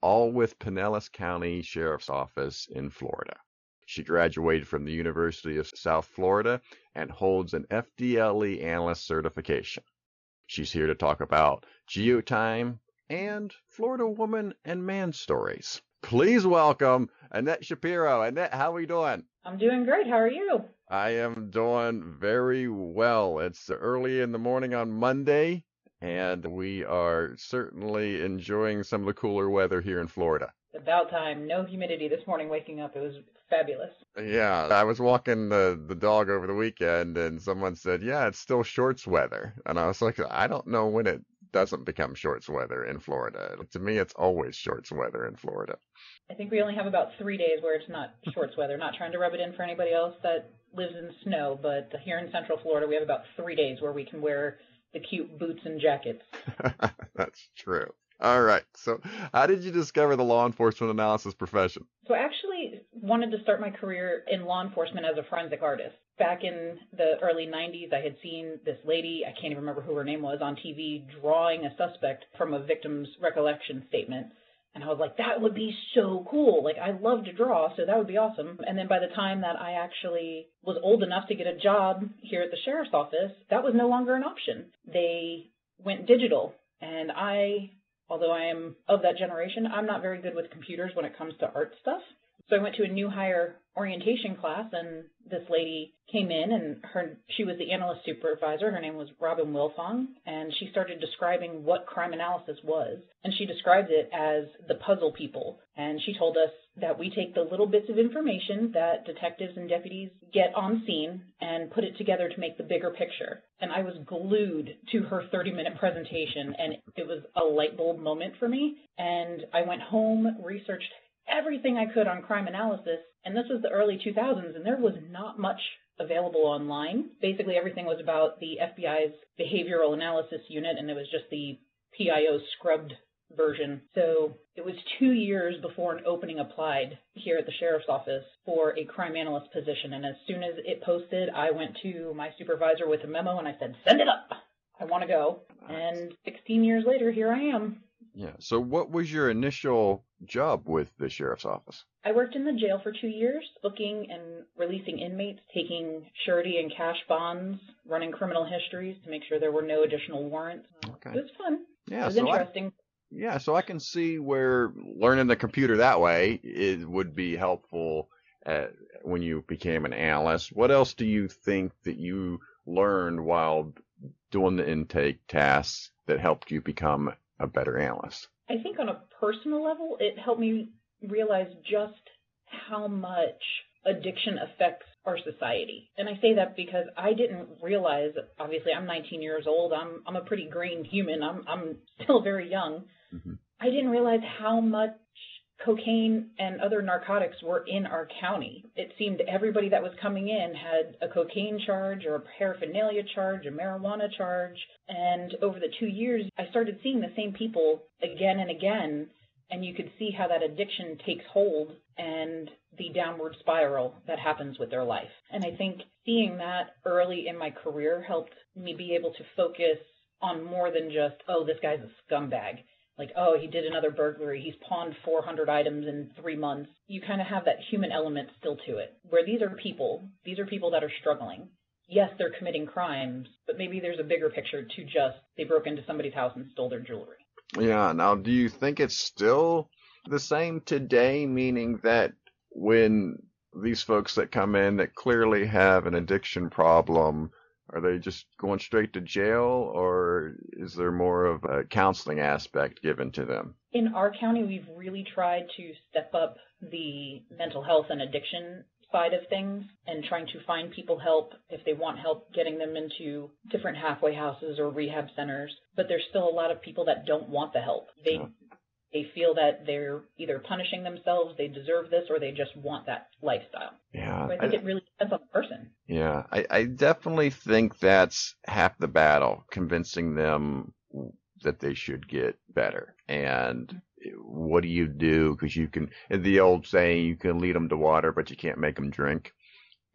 all with Pinellas County Sheriff's Office in Florida. She graduated from the University of South Florida and holds an FDLE analyst certification. She's here to talk about geotime and Florida woman and man stories. Please welcome Annette Shapiro. Annette, how are we doing? I'm doing great. How are you? I am doing very well. It's early in the morning on Monday, and we are certainly enjoying some of the cooler weather here in Florida. About time. No humidity this morning waking up. It was fabulous. Yeah, I was walking the the dog over the weekend and someone said, "Yeah, it's still shorts weather." And I was like, "I don't know when it doesn't become shorts weather in Florida. To me, it's always shorts weather in Florida." I think we only have about 3 days where it's not shorts weather. Not trying to rub it in for anybody else that lives in snow, but here in Central Florida, we have about 3 days where we can wear the cute boots and jackets. That's true. All right. So, how did you discover the law enforcement analysis profession? So, I actually wanted to start my career in law enforcement as a forensic artist. Back in the early 90s, I had seen this lady, I can't even remember who her name was, on TV drawing a suspect from a victim's recollection statement. And I was like, that would be so cool. Like, I love to draw, so that would be awesome. And then by the time that I actually was old enough to get a job here at the sheriff's office, that was no longer an option. They went digital. And I, although I am of that generation, I'm not very good with computers when it comes to art stuff. So I went to a new hire orientation class and this lady came in and her she was the analyst supervisor. Her name was Robin Wilfong and she started describing what crime analysis was. And she described it as the puzzle people. And she told us that we take the little bits of information that detectives and deputies get on scene and put it together to make the bigger picture. And I was glued to her 30 minute presentation and it was a light bulb moment for me. And I went home, researched everything I could on crime analysis, and this was the early 2000s, and there was not much available online. Basically, everything was about the FBI's behavioral analysis unit, and it was just the PIO scrubbed version. So it was two years before an opening applied here at the sheriff's office for a crime analyst position. And as soon as it posted, I went to my supervisor with a memo and I said, send it up. I want to go. And 16 years later, here I am. Yeah. So, what was your initial job with the sheriff's office? I worked in the jail for two years, booking and releasing inmates, taking surety and cash bonds, running criminal histories to make sure there were no additional warrants. Okay. It was fun. Yeah. It was so interesting. I, yeah, so I can see where learning the computer that way it would be helpful at, when you became an analyst. What else do you think that you learned while doing the intake tasks that helped you become a better analyst? I think on a personal level, it helped me realize just how much addiction affects our society. And I say that because I didn't realize obviously I'm 19 years old. I'm I'm a pretty green human. I'm I'm still very young. Mm-hmm. I didn't realize how much cocaine and other narcotics were in our county. It seemed everybody that was coming in had a cocaine charge or a paraphernalia charge, a marijuana charge. And over the two years, I started seeing the same people again and again. And you could see how that addiction takes hold and the downward spiral that happens with their life. And I think seeing that early in my career helped me be able to focus on more than just, oh, this guy's a scumbag like, oh, he did another burglary, he's pawned 400 items in three months. You kind of have that human element still to it, where these are people, these are people that are struggling. Yes, they're committing crimes, but maybe there's a bigger picture to just they broke into somebody's house and stole their jewelry. Yeah, now do you think it's still the same today, meaning that when these folks that come in that clearly have an addiction problem, are they just going straight to jail, or is there more of a counseling aspect given to them? In our county, we've really tried to step up the mental health and addiction side of things and trying to find people help if they want help getting them into different halfway houses or rehab centers. But there's still a lot of people that don't want the help. They they feel that they're either punishing themselves, they deserve this, or they just want that lifestyle. Yeah. So I think I, it really depends on the person. Yeah, I, I definitely think that's half the battle, convincing them that they should get better. And what do you do? Because you can, the old saying, you can lead them to water, but you can't make them drink.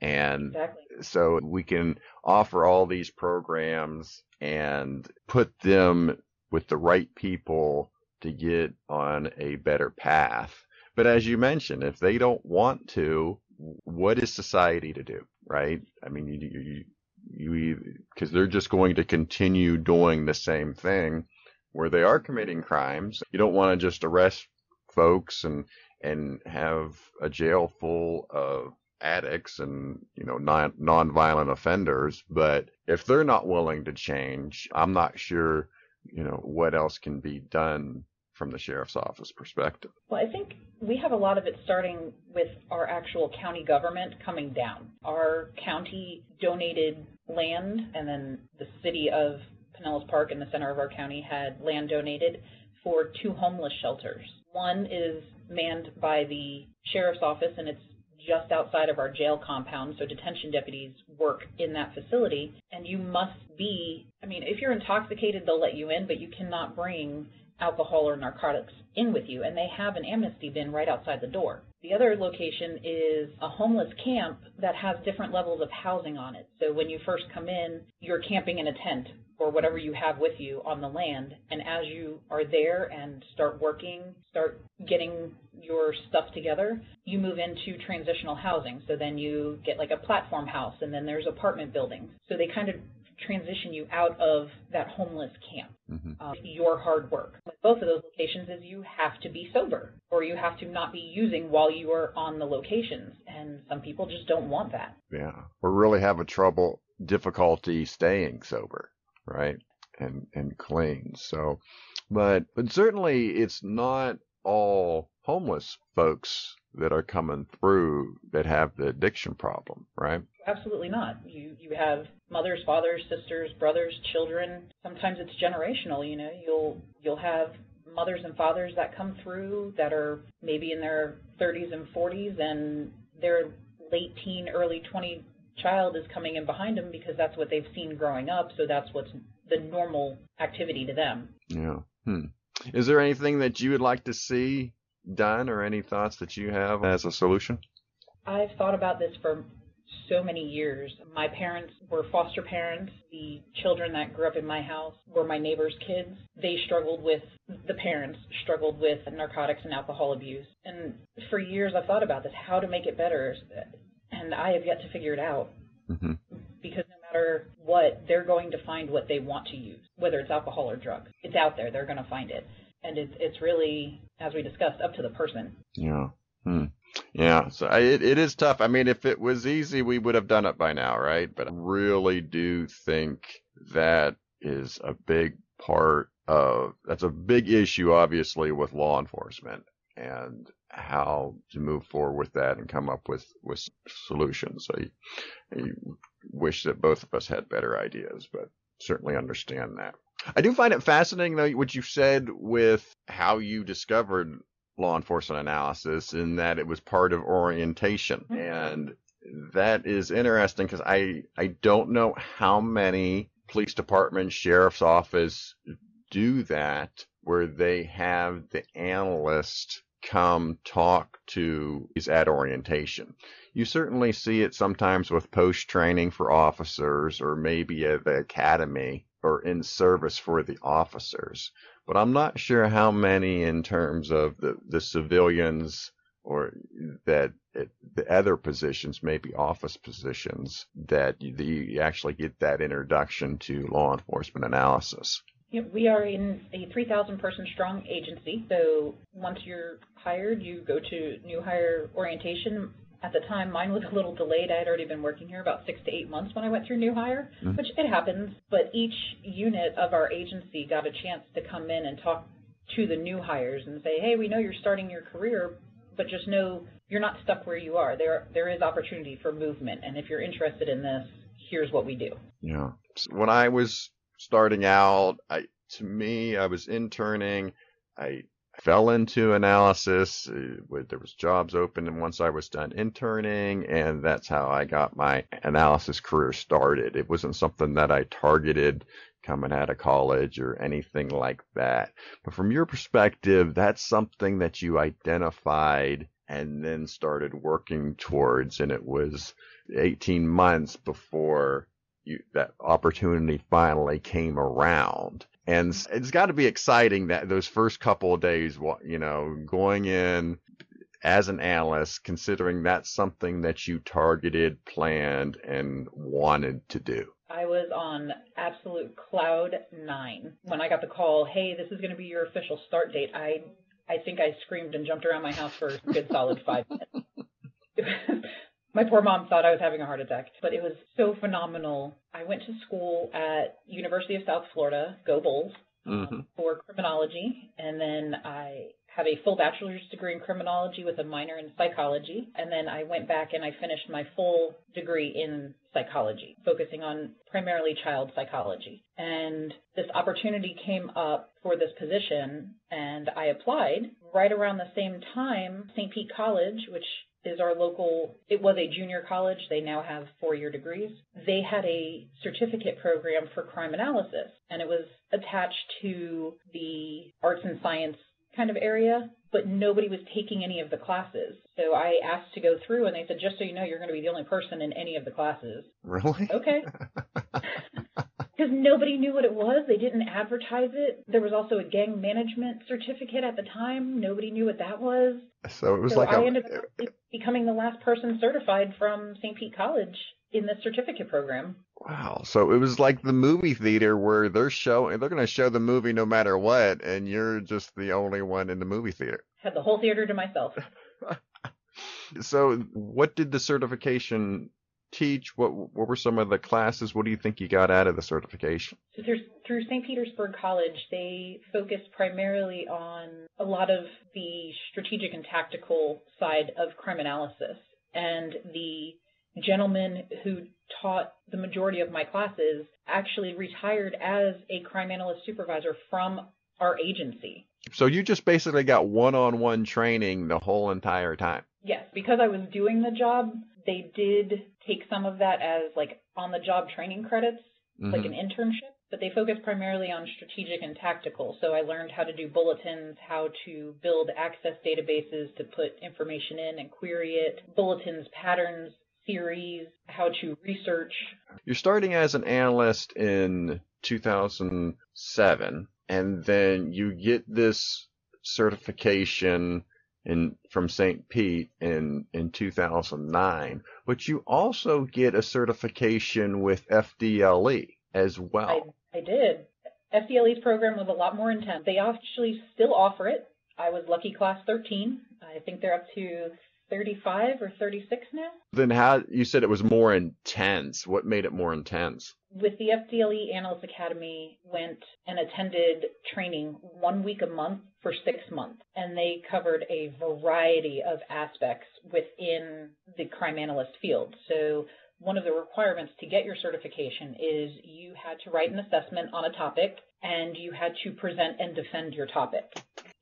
And exactly. so we can offer all these programs and put them with the right people to get on a better path. But as you mentioned, if they don't want to, what is society to do, right? I mean, you, you, you, because they're just going to continue doing the same thing where they are committing crimes. You don't want to just arrest folks and, and have a jail full of addicts and you know non non-violent offenders but if they're not willing to change i'm not sure you know what else can be done from the sheriff's office perspective? Well, I think we have a lot of it starting with our actual county government coming down. Our county donated land, and then the city of Pinellas Park in the center of our county had land donated for two homeless shelters. One is manned by the sheriff's office, and it's just outside of our jail compound, so detention deputies work in that facility. And you must be, I mean, if you're intoxicated, they'll let you in, but you cannot bring alcohol or narcotics in with you, and they have an amnesty bin right outside the door. The other location is a homeless camp that has different levels of housing on it. So when you first come in, you're camping in a tent or whatever you have with you on the land. And as you are there and start working, start getting your stuff together, you move into transitional housing. So then you get like a platform house and then there's apartment buildings. So they kind of transition you out of that homeless camp. Mm-hmm. Um, your hard work. With both of those locations is you have to be sober or you have to not be using while you are on the locations. And some people just don't want that. Yeah. Or really have a trouble, difficulty staying sober, right? And, and clean. So, but, but certainly it's not all homeless folks that are coming through that have the addiction problem, right? Absolutely not. You you have mothers, fathers, sisters, brothers, children. Sometimes it's generational, you know. You'll you'll have mothers and fathers that come through that are maybe in their 30s and 40s and their late teen, early 20 child is coming in behind them because that's what they've seen growing up, so that's what's the normal activity to them. Yeah. Hmm. Is there anything that you would like to see done or any thoughts that you have as a solution? I've thought about this for so many years. My parents were foster parents. The children that grew up in my house were my neighbors' kids. They struggled with, the parents struggled with narcotics and alcohol abuse. And for years I've thought about this, how to make it better. And I have yet to figure it out. Mm-hmm. Because no matter what, they're going to find what they want to use, whether it's alcohol or drugs. It's out there. They're going to find it and it's it's really, as we discussed, up to the person. Yeah. Hmm. Yeah, so I, it it is tough. I mean, if it was easy, we would have done it by now, right? But I really do think that is a big part of that's a big issue, obviously, with law enforcement and how to move forward with that and come up with with solutions. I, I wish that both of us had better ideas, but certainly understand that. I do find it fascinating, though, what you said with how you discovered law enforcement analysis in that it was part of orientation. Mm-hmm. And that is interesting because I, I don't know how many police departments, sheriff's office do that where they have the analyst come talk to is at orientation. You certainly see it sometimes with post training for officers or maybe at the academy or in service for the officers. But I'm not sure how many in terms of the, the civilians or that it, the other positions, maybe office positions, that you, you actually get that introduction to law enforcement analysis. we are in a 3,000 person strong agency. So once you're hired, you go to new hire orientation at the time, mine was a little delayed. I had already been working here about six to eight months when I went through new hire, mm-hmm. which it happens. But each unit of our agency got a chance to come in and talk to the new hires and say, hey, we know you're starting your career, but just know you're not stuck where you are. There, there is opportunity for movement. And if you're interested in this, here's what we do. Yeah. When I was starting out, I, to me, I was interning. I fell into analysis. Uh, there was jobs open, and once I was done interning, and that's how I got my analysis career started. It wasn't something that I targeted coming out of college or anything like that. But from your perspective, that's something that you identified and then started working towards, and it was 18 months before you, that opportunity finally came around. And it's got to be exciting that those first couple of days, you know, going in as an analyst, considering that's something that you targeted, planned, and wanted to do. I was on absolute cloud nine when I got the call. Hey, this is going to be your official start date. I I think I screamed and jumped around my house for a good solid five minutes. my poor mom thought I was having a heart attack, but it was so phenomenal. I went to school at University of South Florida, go Bulls, um, mm-hmm. for criminology, and then I have a full bachelor's degree in criminology with a minor in psychology, and then I went back and I finished my full degree in psychology, focusing on primarily child psychology. And this opportunity came up for this position, and I applied right around the same time. St. Pete College, which is our local, it was a junior college. They now have four year degrees. They had a certificate program for crime analysis, and it was attached to the arts and science kind of area, but nobody was taking any of the classes. So I asked to go through, and they said, just so you know, you're going to be the only person in any of the classes. Really? Okay. Because nobody knew what it was. They didn't advertise it. There was also a gang management certificate at the time. Nobody knew what that was. So it was so like I a, ended up becoming the last person certified from St. Pete College in the certificate program. Wow. So it was like the movie theater where they're showing they're going to show the movie no matter what and you're just the only one in the movie theater. Had the whole theater to myself. so what did the certification teach? What what were some of the classes? What do you think you got out of the certification? So through, through St. Petersburg College, they focused primarily on a lot of the strategic and tactical side of crime analysis and the gentleman who taught the majority of my classes actually retired as a crime analyst supervisor from our agency. So you just basically got one-on-one training the whole entire time. Yes, because I was doing the job, they did take some of that as like on-the-job training credits, mm-hmm. like an internship but they focus primarily on strategic and tactical. So I learned how to do bulletins, how to build access databases to put information in and query it, bulletins, patterns, series, how to research. You're starting as an analyst in 2007, and then you get this certification in from St. Pete in in 2009, but you also get a certification with FDLE as well. I, I did. FDLE's program was a lot more intense. They actually still offer it. I was lucky class 13. I think they're up to 35 or 36 now. Then how you said it was more intense. What made it more intense? With the FDLE Analyst Academy, went and attended training one week a month for six months, and they covered a variety of aspects within the crime analyst field. So one of the requirements to get your certification is you had to write an assessment on a topic and you had to present and defend your topic.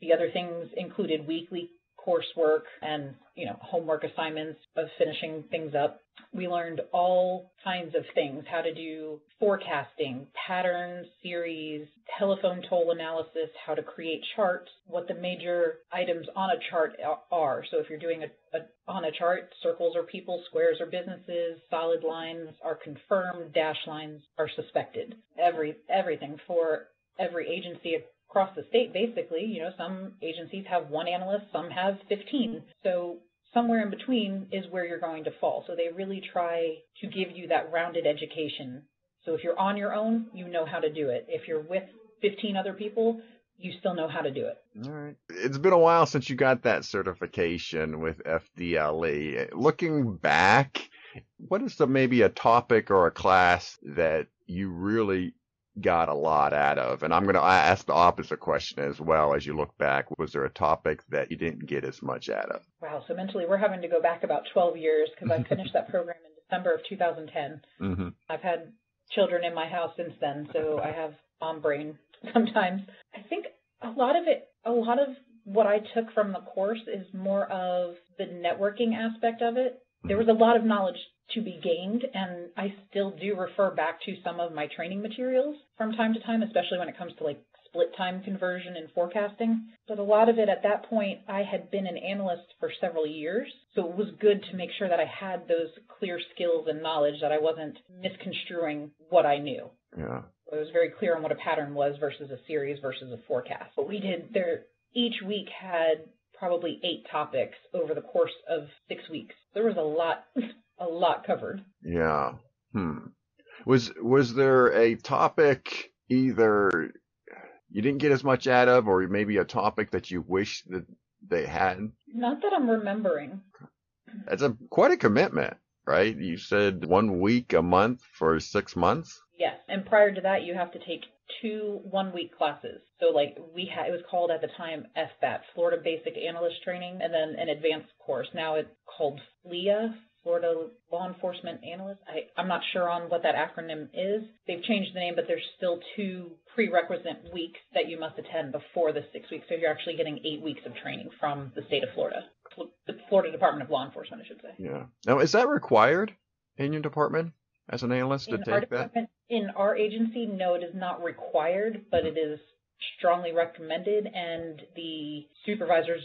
The other things included weekly coursework and you know homework assignments of finishing things up. We learned all kinds of things. How to do forecasting pattern series telephone toll analysis how to create charts what the major items on a chart are. So if you're doing a, a on a chart circles are people squares are businesses solid lines are confirmed dash lines are suspected. Every everything for every agency across the state, basically. You know, some agencies have one analyst, some have 15. So somewhere in between is where you're going to fall. So they really try to give you that rounded education. So if you're on your own, you know how to do it. If you're with 15 other people, you still know how to do it. All right. It's been a while since you got that certification with FDLE. Looking back, what is the maybe a topic or a class that you really got a lot out of? And I'm going to ask the opposite question as well as you look back. Was there a topic that you didn't get as much out of? Wow. So mentally, we're having to go back about 12 years because I finished that program in December of 2010. Mm-hmm. I've had children in my house since then, so I have mom brain sometimes. I think a lot of it, a lot of what I took from the course is more of the networking aspect of it. There was a lot of knowledge to be gained, and I still do refer back to some of my training materials from time to time, especially when it comes to like split time conversion and forecasting. But a lot of it at that point, I had been an analyst for several years, so it was good to make sure that I had those clear skills and knowledge that I wasn't misconstruing what I knew. Yeah. It was very clear on what a pattern was versus a series versus a forecast. But we did there each week had probably eight topics over the course of six weeks. There was a lot, a lot covered. Yeah. Hmm. Was was there a topic either you didn't get as much out of, or maybe a topic that you wish that they had? Not that I'm remembering. That's a quite a commitment, right? You said one week a month for six months. Yes, and prior to that, you have to take two one-week classes. So like we had, it was called at the time FBAT, Florida Basic Analyst Training, and then an advanced course. Now it's called FLIA, Florida Law Enforcement Analyst. I, I'm not sure on what that acronym is. They've changed the name, but there's still two prerequisite weeks that you must attend before the six weeks. So you're actually getting eight weeks of training from the state of Florida, the Florida Department of Law Enforcement, I should say. Yeah. Now, is that required in your department as an analyst to In our take that? in our agency, no, it is not required, but it is strongly recommended, and the supervisors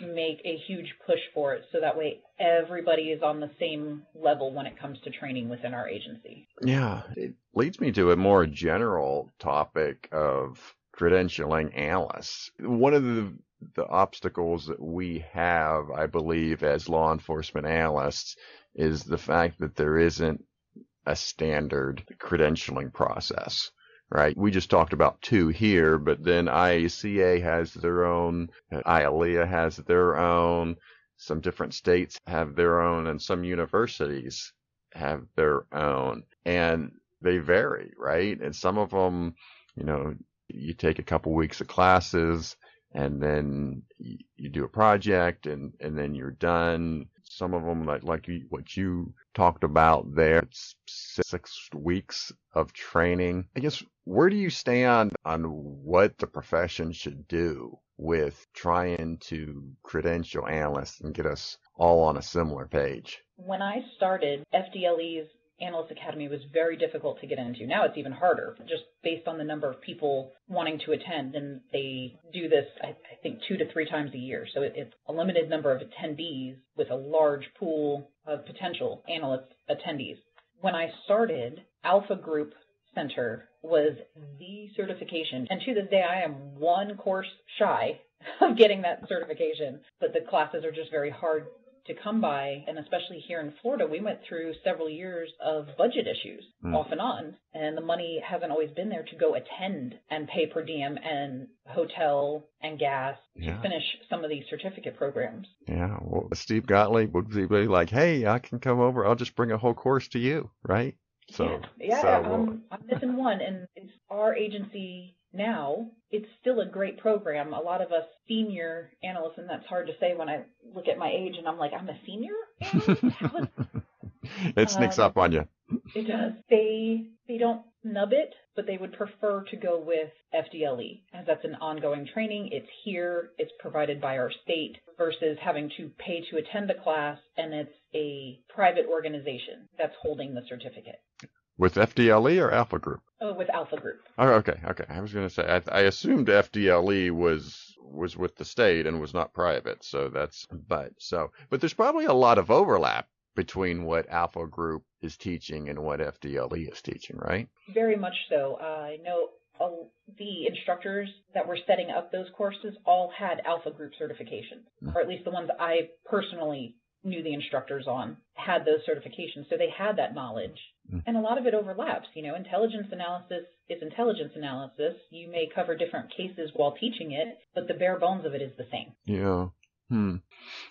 make a huge push for it so that way everybody is on the same level when it comes to training within our agency. Yeah, it leads me to a more general topic of credentialing analysts. One of the the obstacles that we have, I believe, as law enforcement analysts is the fact that there isn't a standard credentialing process. Right. We just talked about two here, but then IACA has their own, IALEIA has their own, some different states have their own, and some universities have their own. And they vary, right? And some of them, you know, you take a couple weeks of classes and then you, you do a project and, and then you're done. Some of them, like, like what you talked about there, it's six weeks of training. I guess, where do you stand on what the profession should do with trying to credential analysts and get us all on a similar page? When I started, FDLE's Analyst Academy was very difficult to get into. Now it's even harder, just based on the number of people wanting to attend. And they do this, I, I think, two to three times a year. So it, it's a limited number of attendees with a large pool of potential analyst attendees. When I started, Alpha Group Center was the certification. And to this day, I am one course shy of getting that certification. But the classes are just very hard to come by, and especially here in Florida, we went through several years of budget issues Mm. off and on, and the money hasn't always been there to go attend and pay per diem and hotel and gas Yeah. to finish some of these certificate programs. Yeah. Well, Steve Gottlieb would be like, Hey, I can come over. I'll just bring a whole course to you. Right. So, yeah, yeah so, I'm, I'm missing one, and it's our agency now. It's still a great program. A lot of us senior analysts, and that's hard to say when I look at my age and I'm like, I'm a senior analyst? It sneaks Um, up on you. It does. They they don't nub it, but they would prefer to go with FDLE as that's an ongoing training. It's here. It's provided by our state versus having to pay to attend the class, and it's a private organization that's holding the certificate. With FDLE or Alpha Group? Oh, with Alpha Group. Oh, okay, okay. I was going to say I, I assumed FDLE was was with the state and was not private, so that's but so but there's probably a lot of overlap between what Alpha Group is teaching and what FDLE is teaching, right? Very much so. I know uh, the instructors that were setting up those courses all had Alpha Group certifications, or at least the ones I personally knew the instructors on had those certifications. So they had that knowledge. Mm. And a lot of it overlaps. You know, intelligence analysis is intelligence analysis. You may cover different cases while teaching it, but the bare bones of it is the same. Yeah. Hmm.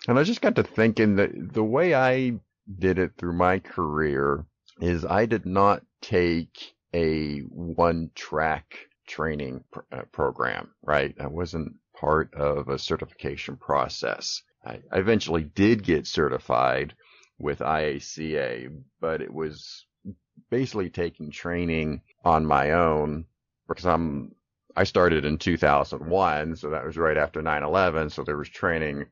And I just got to thinking that the way I did it through my career is I did not take a one track training pr- uh, program, right? I wasn't part of a certification process. I, I eventually did get certified with IACA, but it was basically taking training on my own because I'm I started in 2001, so that was right after 9/11. So there was training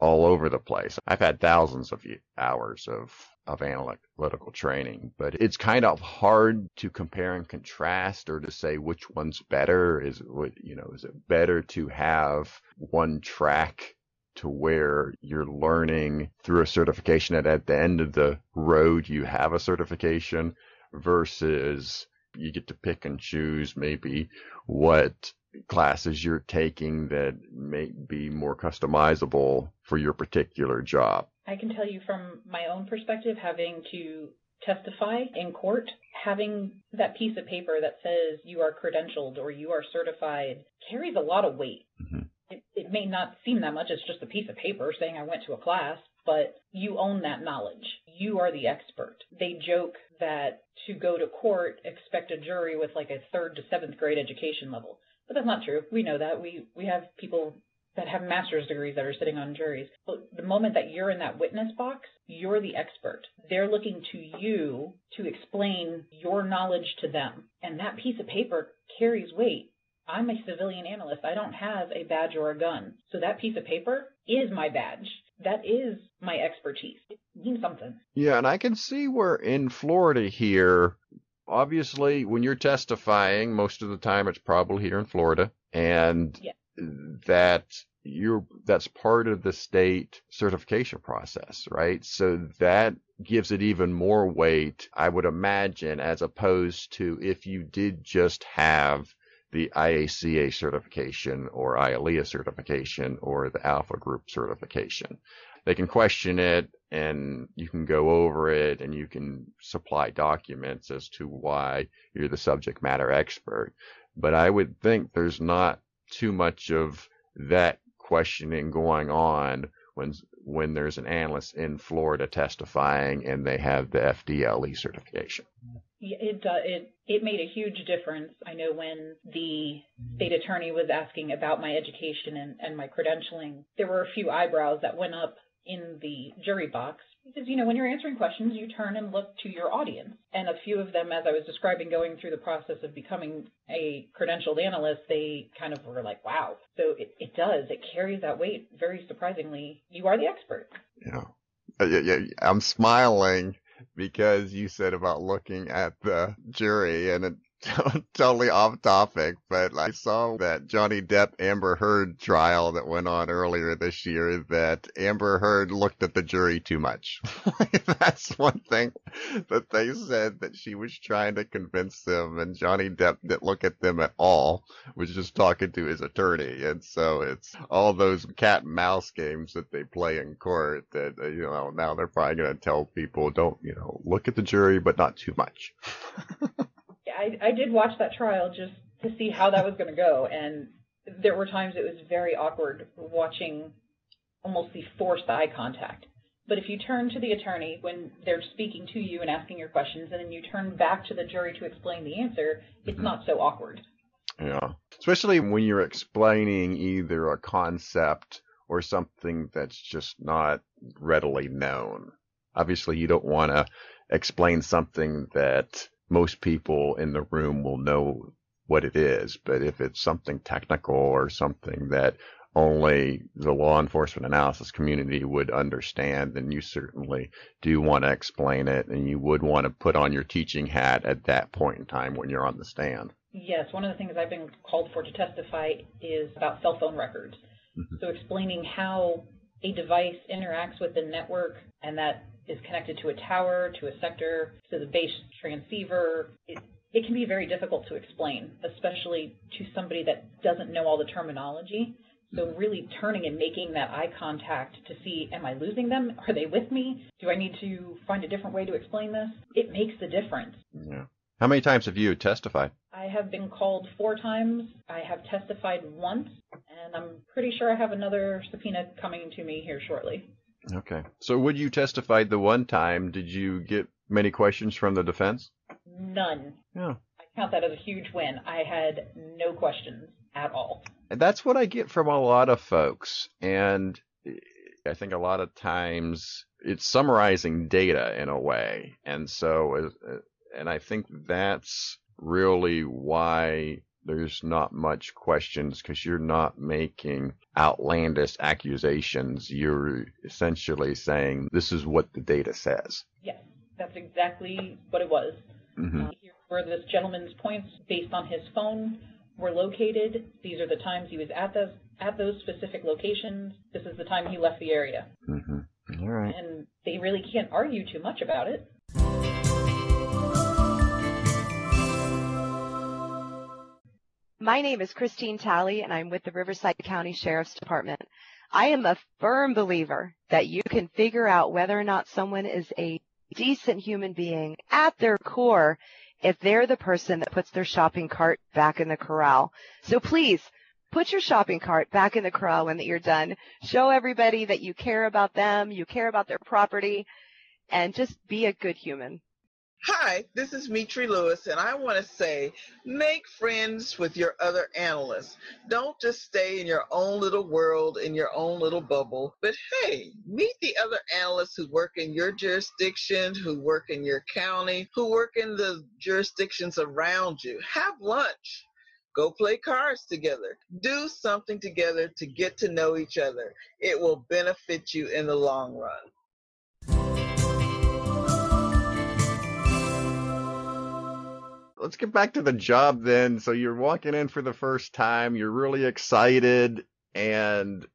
all over the place. I've had thousands of hours of of analytical training, but it's kind of hard to compare and contrast or to say which one's better. Is what you know, is it better to have one track to where you're learning through a certification and at the end of the road you have a certification versus you get to pick and choose maybe what classes you're taking that may be more customizable for your particular job. I can tell you from my own perspective, having to testify in court, having that piece of paper that says you are credentialed or you are certified carries a lot of weight. Mm-hmm. May not seem that much, it's just a piece of paper saying I went to a class, but you own that knowledge. You are the expert. They joke that to go to court, expect a jury with like a third to seventh grade education level. But that's not true. We know that. We we have people that have master's degrees that are sitting on juries. But the moment that you're in that witness box, you're the expert. They're looking to you to explain your knowledge to them. And that piece of paper carries weight. I'm a civilian analyst. I don't have a badge or a gun. So that piece of paper is my badge. That is my expertise. It means something. Yeah, and I can see where in Florida here, obviously when you're testifying, most of the time it's probably here in Florida. And yeah that you're that's part of the state certification process, right? So that gives it even more weight, I would imagine, as opposed to if you did just have the IACA certification or IALEIA certification or the Alpha Group certification. They can question it and you can go over it and you can supply documents as to why you're the subject matter expert. But I would think there's not too much of that questioning going on when when there's an analyst in Florida testifying and they have the FDLE certification. It it it made a huge difference. I know when the state attorney was asking about my education and, and my credentialing, there were a few eyebrows that went up in the jury box because, you know, when you're answering questions, you turn and look to your audience. And a few of them, as I was describing going through the process of becoming a credentialed analyst, they kind of were like, wow. So it, it does. It carries that weight very surprisingly. You are the expert. Yeah. Uh, yeah, yeah. I'm smiling because you said about looking at the jury and it totally off topic, but I saw that Johnny Depp Amber Heard trial that went on earlier this year that Amber Heard looked at the jury too much. That's one thing that they said that she was trying to convince them and Johnny Depp didn't look at them at all, was just talking to his attorney. And so it's all those cat and mouse games that they play in court that, uh, you know, now they're probably going to tell people don't, you know, look at the jury, but not too much. I, I did watch that trial just to see how that was going to go, and there were times it was very awkward watching almost the forced eye contact. But if you turn to the attorney when they're speaking to you and asking your questions, and then you turn back to the jury to explain the answer, it's not so awkward. Yeah. Especially when you're explaining either a concept or something that's just not readily known. Obviously, you don't want to explain something that most people in the room will know what it is. But if it's something technical or something that only the law enforcement analysis community would understand, then you certainly do want to explain it and you would want to put on your teaching hat at that point in time when you're on the stand. Yes, one of the things I've been called for to testify is about cell phone records. Mm-hmm. So explaining how a device interacts with the network and that is connected to a tower, to a sector, to the base transceiver. It, it can be very difficult to explain, especially to somebody that doesn't know all the terminology. So really turning and making that eye contact to see, am I losing them? Are they with me? Do I need to find a different way to explain this? It makes a difference. Yeah. How many times have you testified? I have been called four times. I have testified once, and I'm pretty sure I have another subpoena coming to me here shortly. Okay. So when you testified the one time, did you get many questions from the defense? None. Yeah. I count that as a huge win. I had no questions at all. And that's what I get from a lot of folks. And I think a lot of times it's summarizing data in a way. And so, uh, and I think that's really why there's not much questions because you're not making outlandish accusations. You're essentially saying this is what the data says. Yes, that's exactly what it was. Mm-hmm. Uh, here were this gentleman's points based on his phone were located. These are the times he was at those at those specific locations. This is the time he left the area. Mm-hmm. All right. And they really can't argue too much about it. My name is Christine Talley, and I'm with the Riverside County Sheriff's Department. I am a firm believer that you can figure out whether or not someone is a decent human being at their core if they're the person that puts their shopping cart back in the corral. So please put your shopping cart back in the corral when you're done. Show everybody that you care about them, you care about their property, and just be a good human. Hi, this is Mitri Lewis, and I want to say make friends with your other analysts. Don't just stay in your own little world, in your own little bubble, but hey, meet the other analysts who work in your jurisdiction, who work in your county, who work in the jurisdictions around you. Have lunch. Go play cards together. Do something together to get to know each other. It will benefit you in the long run. Let's get back to the job then. So you're walking in for the first time, you're really excited, and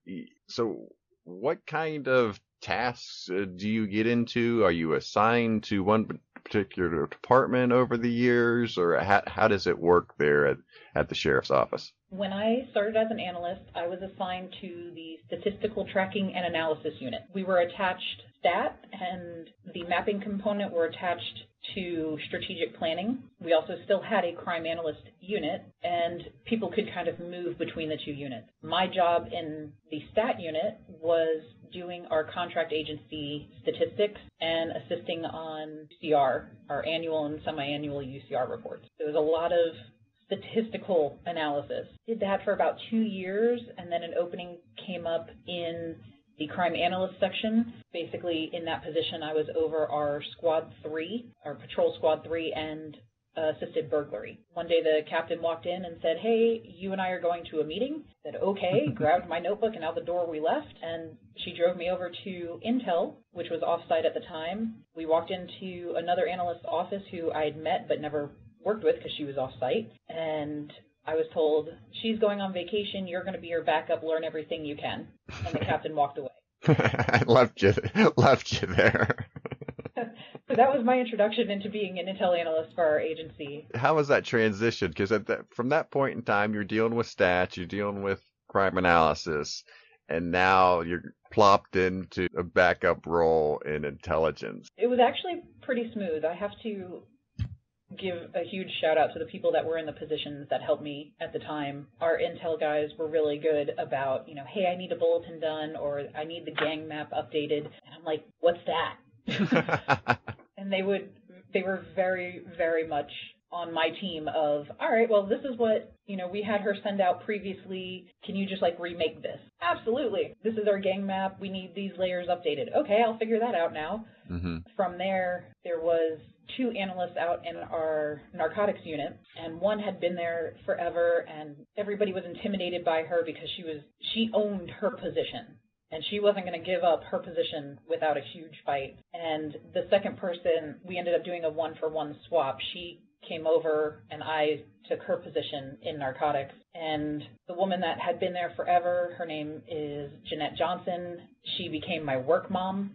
so what kind of tasks uh, do you get into? Are you assigned to one particular department over the years, or how, how does it work there at, at the sheriff's office? When I started as an analyst, I was assigned to the Statistical Tracking and Analysis Unit. We were attached stat and the mapping component were attached to strategic planning. We also still had a crime analyst unit, and people could kind of move between the two units. My job in the stat unit was doing our contract agency statistics and assisting on UCR, our annual and semi-annual UCR reports. There was a lot of statistical analysis. Did that for about two years, and then an opening came up in the crime analyst section. Basically, in that position, I was over our squad three, our patrol squad three, and uh, assisted burglary. One day, the captain walked in and said, "Hey, you and I are going to a meeting." I said, "Okay." grabbed my notebook and out the door we left, and she drove me over to Intel, which was offsite at the time. We walked into another analyst's office who I had met but never worked with because she was off site. and I was told, she's going on vacation, you're going to be her backup, learn everything you can. And the captain walked away. I left you, left you there. so that was my introduction into being an intel analyst for our agency. How was that transition? Because that, from that point in time, you're dealing with stats, you're dealing with crime analysis, and now you're plopped into a backup role in intelligence. It was actually pretty smooth. I have to give a huge shout out to the people that were in the positions that helped me at the time. Our intel guys were really good about, you know, hey, I need a bulletin done or I need the gang map updated. And I'm like, what's that? and they would, they were very, very much on my team of, all right, well, this is what, you know, we had her send out previously. Can you just like remake this? Absolutely. This is our gang map. We need these layers updated. Okay, I'll figure that out now. Mm-hmm. From there, there was two analysts out in our narcotics unit, and one had been there forever, and everybody was intimidated by her because she was she owned her position, and she wasn't going to give up her position without a huge fight. And the second person, we ended up doing a one for one swap. She came over, and I took her position in narcotics. And the woman that had been there forever, her name is Jeanette Johnson. She became my work mom,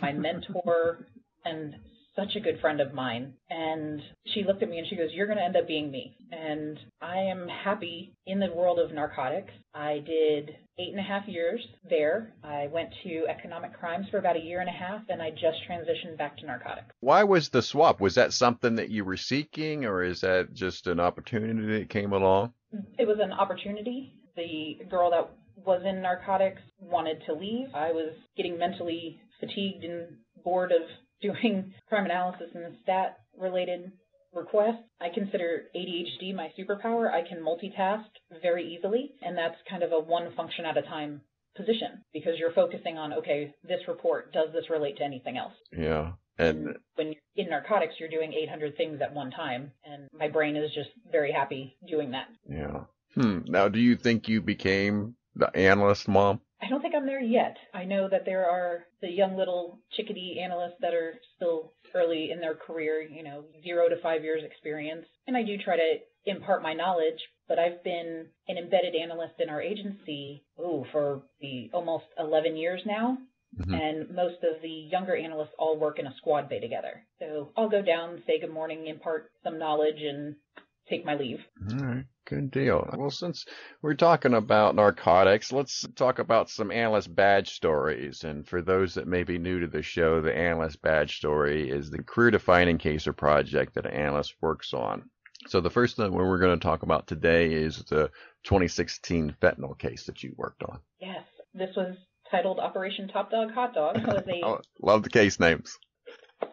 my mentor, and such a good friend of mine. And she looked at me and she goes, You're going to end up being me. And I am happy in the world of narcotics. I did eight and a half years there. I went to economic crimes for about a year and a half, and I just transitioned back to narcotics. Why was the swap? Was that something that you were seeking, or is that just an opportunity that came along? It was an opportunity. The girl that was in narcotics wanted to leave. I was getting mentally fatigued and bored of doing crime analysis and stat related requests. I consider ADHD my superpower. I can multitask very easily, and that's kind of a one function at a time position because you're focusing on, okay, this report, does this relate to anything else? Yeah. And when you're in narcotics, you're doing 800 things at one time, and my brain is just very happy doing that. yeah. Hmm. Now, do you think you became the analyst mom? I don't think I'm there yet. I know that there are the young little chickadee analysts that are still early in their career, you know, zero to five years experience. And I do try to impart my knowledge, but I've been an embedded analyst in our agency, ooh, for the almost 11 years now. Mhm. And most of the younger analysts all work in a squad bay together. So I'll go down, say good morning, impart some knowledge, and take my leave. All right, good deal. Well, since we're talking about narcotics, let's talk about some analyst badge stories. And for those that may be new to the show, the analyst badge story is the career defining case or project that an analyst works on. So the first one we're going to talk about today is the 2016 fentanyl case that you worked on. Yes, this was titled Operation Top Dog Hot Dog. It was a love the case names.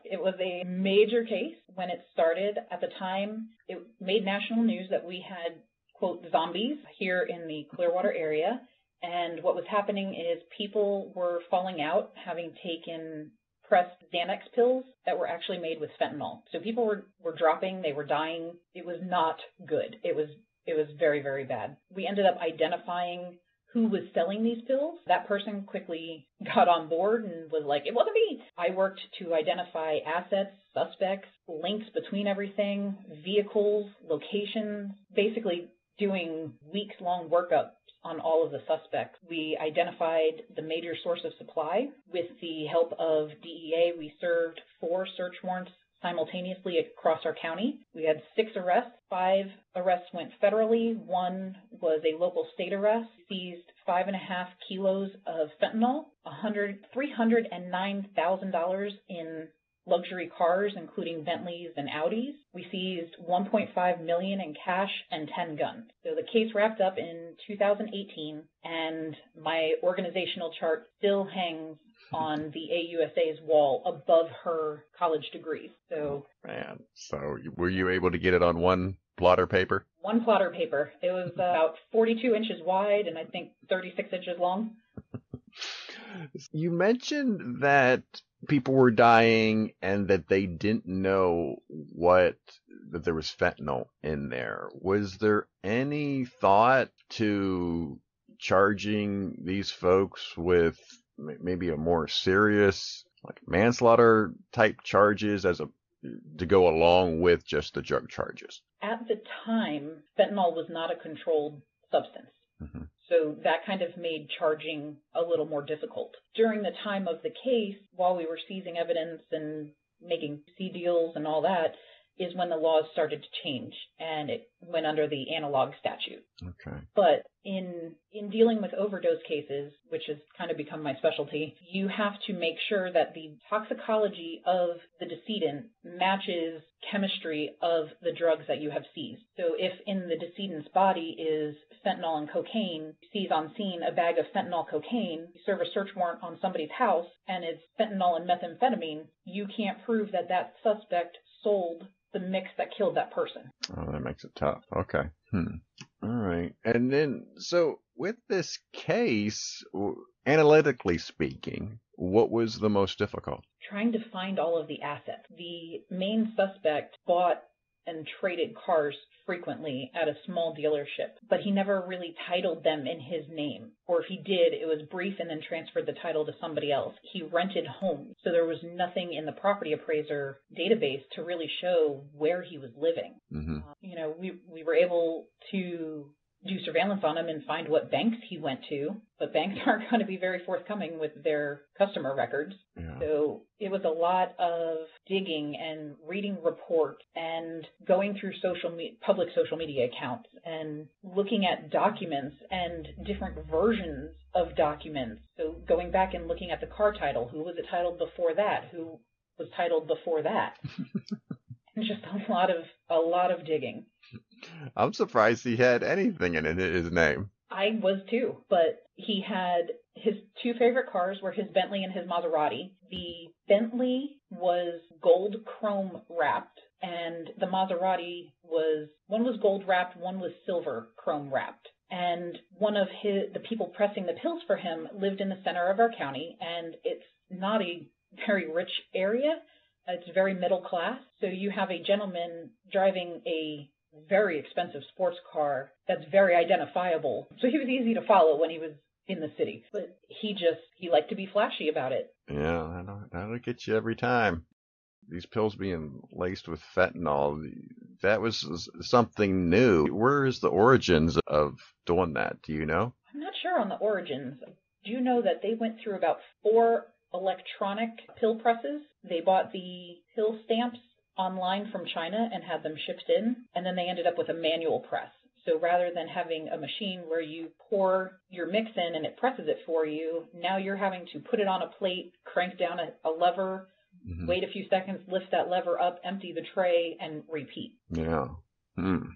It was a major case when it started. At the time, it made national news that we had, quote, zombies here in the Clearwater area. And what was happening is people were falling out, having taken pressed Xanax pills that were actually made with fentanyl. So people were, were dropping, they were dying. It was not good. It was it was very, very bad. We ended up identifying who was selling these pills. That person quickly got on board and was like, it wasn't me. I worked to identify assets, suspects, links between everything, vehicles, locations, basically doing weeks long workups on all of the suspects. We identified the major source of supply. With the help of DEA, we served four search warrants simultaneously across our county. We had six arrests. Five arrests went federally. One was a local state arrest. Seized five and a half kilos of fentanyl, a hundred, three hundred and nine thousand dollars in luxury cars, including Bentleys and Audis. We seized 1.5 million in cash and 10 guns. So the case wrapped up in 2018, and my organizational chart still hangs on the AUSA's wall above her college degrees. So Man, so were you able to get it on one blotter paper? one plotter paper. It was about 42 inches wide and I think 36 inches long. You mentioned that people were dying and that they didn't know what that there was fentanyl in there. Was there any thought to charging these folks with m- maybe a more serious like manslaughter type charges as a to go along with just the drug charges? At the time, fentanyl was not a controlled substance. Mhm. So that kind of made charging a little more difficult. During the time of the case, while we were seizing evidence and making C deals and all that, is when the laws started to change and it went under the analog statute. Okay. But in in dealing with overdose cases, which has kind of become my specialty, you have to make sure that the toxicology of the decedent matches chemistry of the drugs that you have seized. So if in the decedent's body is fentanyl and cocaine, seize on scene a bag of fentanyl cocaine, you serve a search warrant on somebody's house and it's fentanyl and methamphetamine, you can't prove that that suspect sold the mix that killed that person. Oh, that makes it tough. Okay. Hmm. All right. And then, so with this case, analytically speaking, what was the most difficult? trying to find all of the assets. The main suspect bought and traded cars frequently at a small dealership, but he never really titled them in his name. Or if he did, it was brief and then transferred the title to somebody else. He rented homes, so there was nothing in the property appraiser database to really show where he was living. hmm Uh, you know, we we were able to do surveillance on him and find what banks he went to, but banks aren't going to be very forthcoming with their customer records. Yeah. So it was a lot of digging and reading reports and going through social me- public social media accounts and looking at documents and different versions of documents. So going back and looking at the car title, who was it titled before that? Who was titled before that? and just a lot of a lot of digging. I'm surprised he had anything in his name. I was too, but he had his two favorite cars were his Bentley and his Maserati. The Bentley was gold chrome wrapped and the Maserati was one was gold wrapped, one was silver chrome wrapped. And one of his, the people pressing the pills for him lived in the center of our county, and it's not a very rich area. It's very middle class. So you have a gentleman driving a very expensive sports car that's very identifiable. So he was easy to follow when he was in the city. But he just he liked to be flashy about it. Yeah, that'll, that'll get you every time. These pills being laced with fentanyl, that was something new. Where is the origins of doing that? Do you know? I'm not sure on the origins. Do you know that they went through about four electronic pill presses? They bought the pill stamps online from China and had them shipped in, and then they ended up with a manual press. So rather than having a machine where you pour your mix in and it presses it for you, now you're having to put it on a plate, crank down a, a lever, mm-hmm. wait a few seconds, lift that lever up, empty the tray, and repeat. Yeah. Hmm.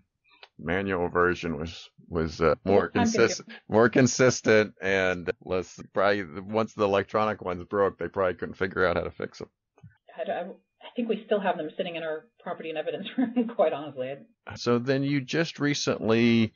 Manual version was was uh, more consistent, more consistent, and less. Probably once the electronic ones broke, they probably couldn't figure out how to fix them. I think we still have them sitting in our property and evidence room. Quite honestly. So then you just recently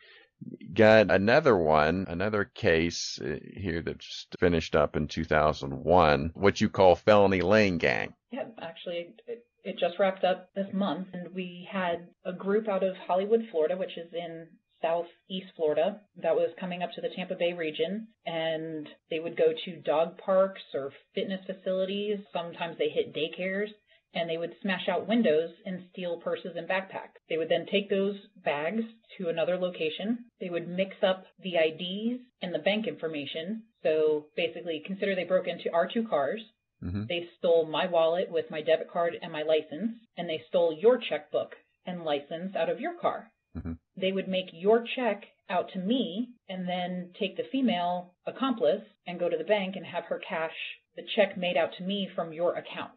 got another one, another case uh, here that just finished up in 2001, what you call felony lane gang. Yeah, actually, it, it just wrapped up this month, and we had a group out of Hollywood, Florida, which is in southeast Florida that was coming up to the Tampa Bay region and they would go to dog parks or fitness facilities. Sometimes they hit daycares and they would smash out windows and steal purses and backpacks. They would then take those bags to another location. They would mix up the IDs and the bank information. So basically, consider they broke into our two cars. Mm-hmm. They stole my wallet with my debit card and my license, and they stole your checkbook and license out of your car. Mm-hmm. They would make your check out to me and then take the female accomplice and go to the bank and have her cash the check made out to me from your account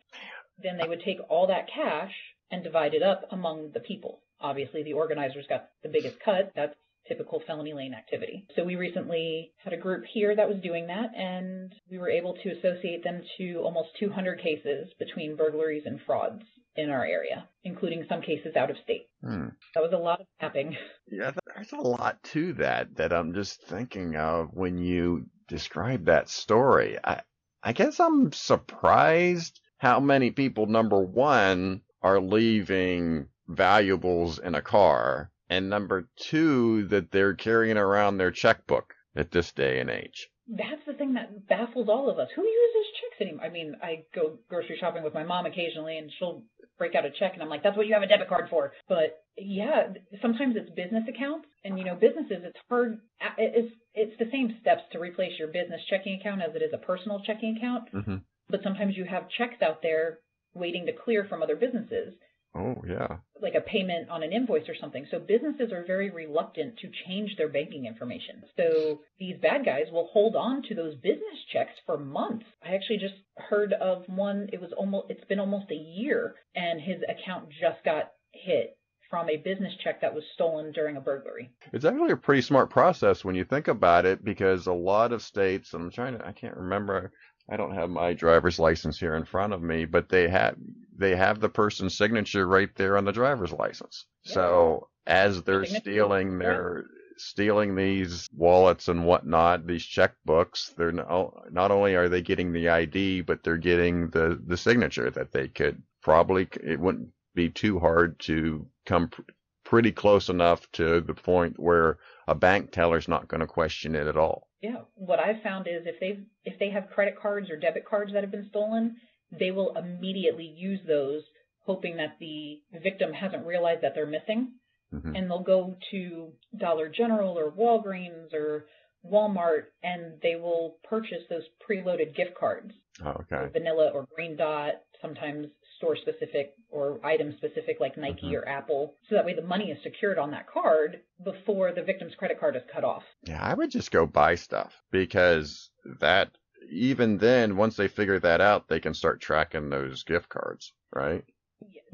then they would take all that cash and divide it up among the people. Obviously, the organizers got the biggest cut. That's typical felony lane activity. So we recently had a group here that was doing that, and we were able to associate them to almost 200 cases between burglaries and frauds in our area, including some cases out of state. Hmm. That was a lot of tapping. Yeah, there's a lot to that that I'm just thinking of when you describe that story. I, I guess I'm surprised how many people, number one, are leaving valuables in a car, and number two, that they're carrying around their checkbook at this day and age. That's the thing that baffles all of us. Who uses checks anymore? I mean, I go grocery shopping with my mom occasionally, and she'll break out a check, and I'm like, "That's what you have a debit card for." But yeah, sometimes it's business accounts, and you know, businesses, it's hard. It's it's the same steps to replace your business checking account as it is a personal checking account. Mm-hmm but sometimes you have checks out there waiting to clear from other businesses. Oh, yeah. Like a payment on an invoice or something. So businesses are very reluctant to change their banking information. So these bad guys will hold on to those business checks for months. I actually just heard of one, it was almost it's been almost a year and his account just got hit from a business check that was stolen during a burglary. It's actually a pretty smart process when you think about it because a lot of states, I'm trying to, I can't remember I don't have my driver's license here in front of me, but they have they have the person's signature right there on the driver's license. Yeah. So as they're stealing their stealing these wallets and whatnot, these checkbooks, they're not, not only are they getting the ID, but they're getting the the signature that they could probably it wouldn't be too hard to come pr- pretty close enough to the point where a bank teller's not going to question it at all. Yeah, what I've found is if they if they have credit cards or debit cards that have been stolen, they will immediately use those, hoping that the victim hasn't realized that they're missing, mm-hmm. and they'll go to Dollar General or Walgreens or Walmart and they will purchase those preloaded gift cards. Oh, okay. Vanilla or Green Dot, sometimes store specific or item specific like Nike mm-hmm. or Apple. So that way the money is secured on that card before the victim's credit card is cut off. Yeah, I would just go buy stuff because that even then, once they figure that out, they can start tracking those gift cards, right?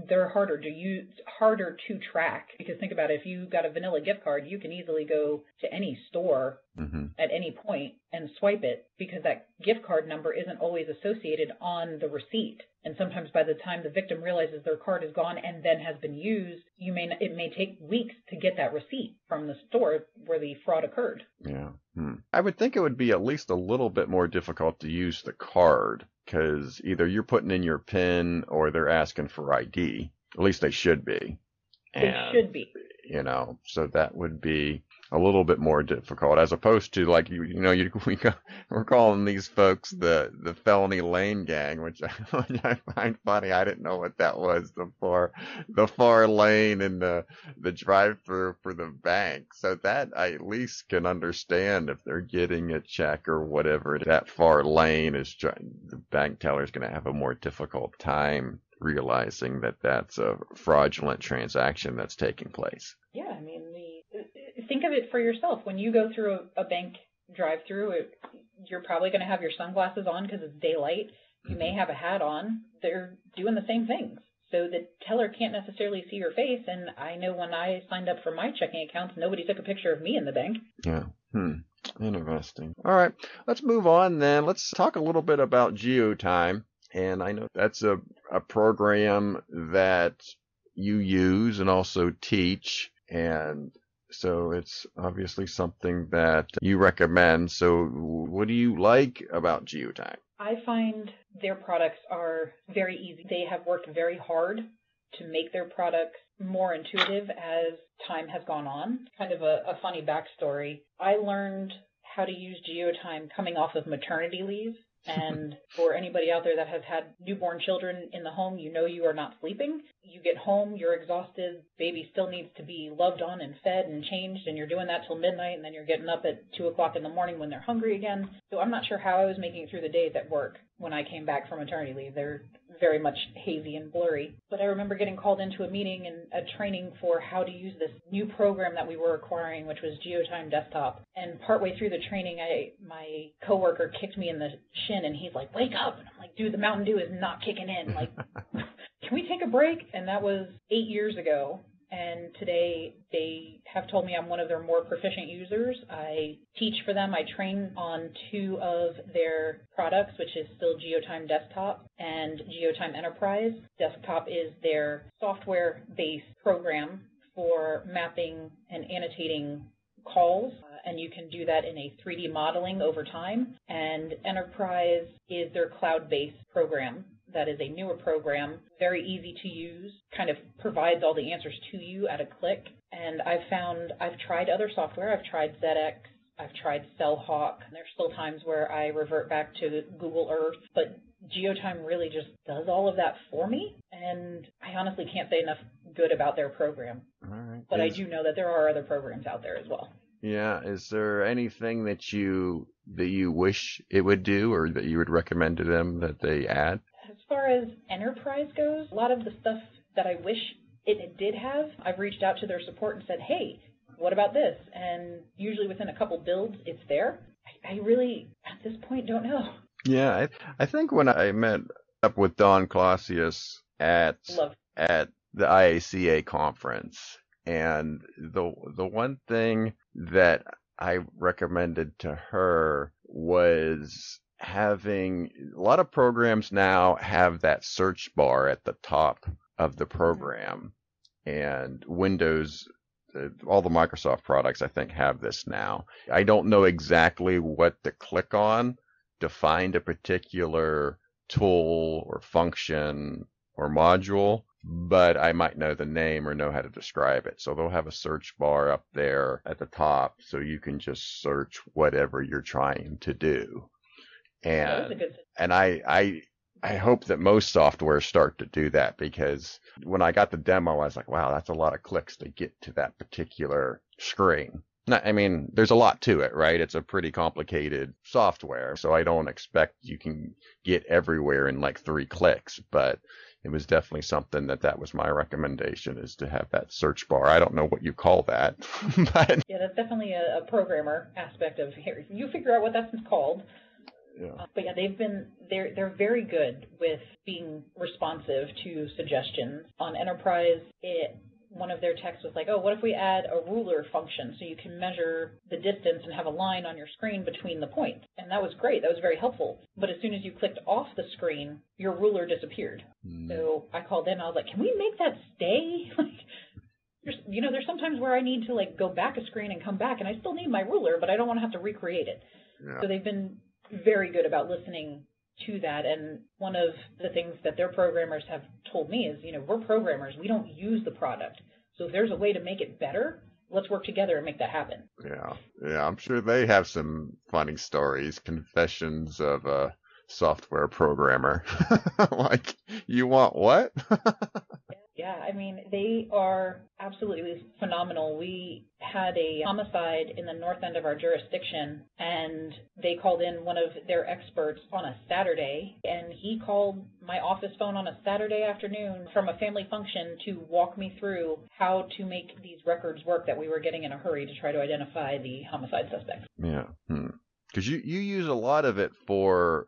They're harder to use, harder to track because think about it, if you got a vanilla gift card, you can easily go to any store Mm-hmm. at any point and swipe it because that gift card number isn't always associated on the receipt. And sometimes by the time the victim realizes their card is gone and then has been used, you may it may take weeks to get that receipt from the store where the fraud occurred. Yeah. Hmm. I would think it would be at least a little bit more difficult to use the card because either you're putting in your PIN or they're asking for ID. At least they should be. They And, should be. you know, so that would be a little bit more difficult as opposed to like you, you know, you, we go, we're calling these folks the, the felony lane gang, which I, I find funny. I didn't know what that was, the far, the far lane in the, the drive through for the bank. So that I at least can understand if they're getting a check or whatever, that far lane is trying, the bank teller is going to have a more difficult time realizing that that's a fraudulent transaction that's taking place. Yeah, I mean, the, think of it for yourself. When you go through a, a bank drive-through, it, you're probably going to have your sunglasses on because it's daylight. You may have a hat on. They're doing the same things. So the teller can't necessarily see your face. And I know when I signed up for my checking accounts, nobody took a picture of me in the bank. Yeah. Hmm. Interesting. All right. Let's move on then. Let's talk a little bit about GeoTime. And I know that's a, a program that you use and also teach. And so it's obviously something that you recommend. So what do you like about GeoTime? I find their products are very easy. They have worked very hard to make their products more intuitive as time has gone on. Kind of a, a funny backstory. I learned how to use GeoTime coming off of maternity leave. And for anybody out there that has had newborn children in the home, you know you are not sleeping. You get home, you're exhausted, baby still needs to be loved on and fed and changed, and you're doing that till midnight, and then you're getting up at 2 o'clock in the morning when they're hungry again. So I'm not sure how I was making it through the days at work when I came back from maternity leave. They're very much hazy and blurry. But I remember getting called into a meeting and a training for how to use this new program that we were acquiring, which was GeoTime Desktop. And partway through the training, I my coworker kicked me in the shin, and he's like, "Wake up!" And I'm like, "Dude, the Mountain Dew is not kicking in. Like, can we take a break?" And that was eight years ago. And today they have told me I'm one of their more proficient users. I teach for them. I train on two of their products, which is still GeoTime Desktop and GeoTime Enterprise. Desktop is their software based program for mapping and annotating calls, uh, and you can do that in a 3D modeling over time. And Enterprise is their cloud based program that is a newer program, very easy to use, kind of provides all the answers to you at a click. And I've found I've tried other software. I've tried ZetX. I've tried Cellhawk. There's still times where I revert back to Google Earth, but GeoTime really just does all of that for me. And I honestly can't say enough good about their program. Right. But I do know that there are other programs out there as well. Yeah. Is there anything that you that you wish it would do or that you would recommend to them that they add? As far as enterprise goes, a lot of the stuff that I wish it did have, I've reached out to their support and said, hey, what about this? And usually within a couple builds, it's there. I, I really, at this point, don't know. Yeah, I, I think when I met up with Don Clausius at Love. at the IACA conference, and the the one thing that I recommended to her was having a lot of programs now have that search bar at the top of the program, and Windows. uh, All the Microsoft products, I think, have this now. I don't know exactly what to click on to find a particular tool or function or module, but I might know the name or know how to describe it. So they'll have a search bar up there at the top so you can just search whatever you're trying to do. That was a And and I I I hope that most software start to do that because when I got the demo, I was like, wow, that's a lot of clicks to get to that particular screen. Not, I mean, there's a lot to it, right? It's a pretty complicated software, so I don't expect you can get everywhere in like three clicks, but it was definitely something that that was my recommendation is to have that search bar. I don't know what you call that, but Yeah, that's definitely a, a programmer aspect of here. You figure out what that's called. Yeah. Uh, but yeah, they've been they're they're very good with being responsive to suggestions. On Enterprise, it one of their texts was like, oh, what if we add a ruler function so you can measure the distance and have a line on your screen between the points? And that was great. That was very helpful. But as soon as you clicked off the screen, your ruler disappeared. Mm. So I called in. I was like, can we make that stay? there's, you know, there's sometimes where I need to like go back a screen and come back, and I still need my ruler, but I don't want to have to recreate it. Yeah. So they've been very good about listening to that. And one of the things that their programmers have told me is, you know, we're programmers. We don't use the product. So if there's a way to make it better, let's work together and make that happen. Yeah. Yeah. I'm sure they have some funny stories, confessions of a software programmer. like, you want what? Yeah, I mean, they are absolutely phenomenal. We had a homicide in the north end of our jurisdiction, and they called in one of their experts on a Saturday, and he called my office phone on a Saturday afternoon from a family function to walk me through how to make these records work that we were getting in a hurry to try to identify the homicide suspect. Yeah. Because hmm. you, you use a lot of it for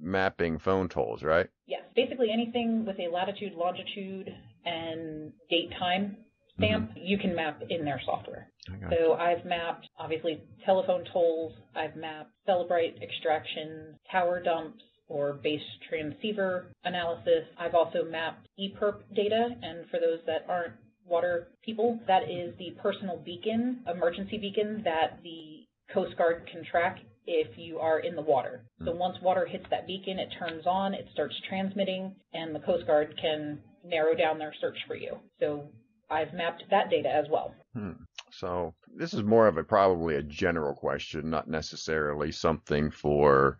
mapping phone tolls, right? Yes, basically anything with a latitude, longitude, and date time stamp, mm-hmm. you can map in their software. So you. I've mapped obviously telephone tolls, I've mapped Cellebrite extraction, tower dumps, or base transceiver analysis. I've also mapped EPIRB data, and for those that aren't water people, that is the personal beacon, emergency beacon that the Coast Guard can track if you are in the water. So hmm. once water hits that beacon, it turns on, it starts transmitting, and the Coast Guard can narrow down their search for you. So I've mapped that data as well. Hmm. So this is more of a probably a general question, not necessarily something for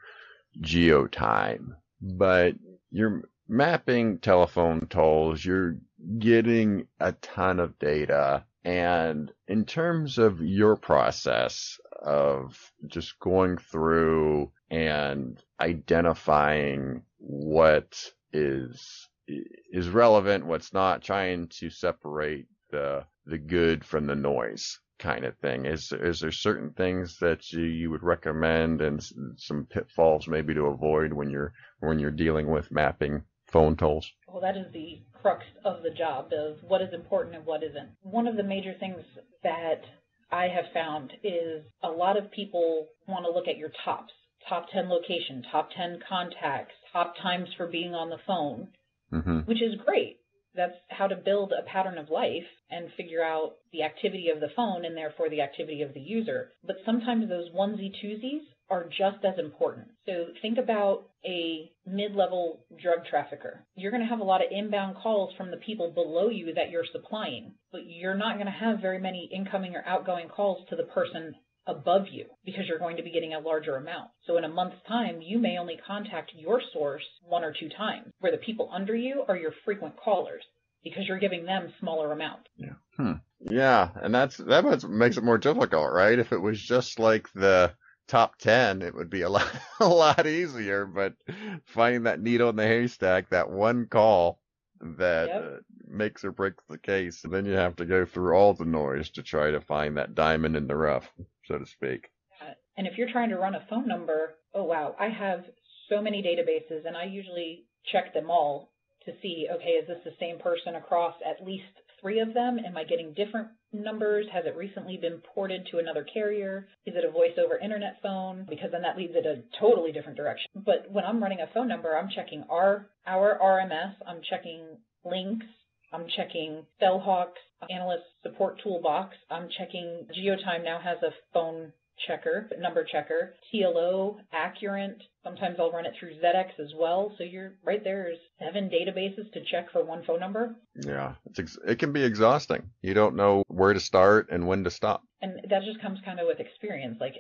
geotime, but you're mapping telephone tolls, you're getting a ton of data. And in terms of your process, of just going through and identifying what is is relevant, what's not, trying to separate the the good from the noise kind of thing. Is is there certain things that you, you would recommend and some pitfalls maybe to avoid when you're when you're dealing with mapping phone tolls? Well, that is the crux of the job of what is important and what isn't. One of the major things that I have found is a lot of people want to look at your tops, top 10 location, top 10 contacts, top times for being on the phone, mm-hmm. which is great. That's how to build a pattern of life and figure out the activity of the phone and therefore the activity of the user. But sometimes those onesie twosies are just as important. So think about a mid-level drug trafficker. You're going to have a lot of inbound calls from the people below you that you're supplying, but you're not going to have very many incoming or outgoing calls to the person above you because you're going to be getting a larger amount. So in a month's time, you may only contact your source one or two times, where the people under you are your frequent callers because you're giving them smaller amounts. Yeah. Hmm. Yeah, and that's that makes it more difficult, right? If it was just like the top 10, it would be a lot, a lot easier. But finding that needle in the haystack, that one call that yep. uh, makes or breaks the case, and then you have to go through all the noise to try to find that diamond in the rough, so to speak. And if you're trying to run a phone number, oh wow, I have so many databases, and I usually check them all to see, okay, is this the same person across at least three of them? Am I getting different numbers? Has it recently been ported to another carrier? Is it a voice over internet phone? Because then that leads it a totally different direction. But when I'm running a phone number, I'm checking our our RMS, I'm checking links, I'm checking Cellhawk's analyst support toolbox. I'm checking GeoTime now has a phone checker, number checker, TLO, Accurint. Sometimes I'll run it through ZetX as well. So you're right there is seven databases to check for one phone number. Yeah, ex- it can be exhausting. You don't know where to start and when to stop. And that just comes kind of with experience. Like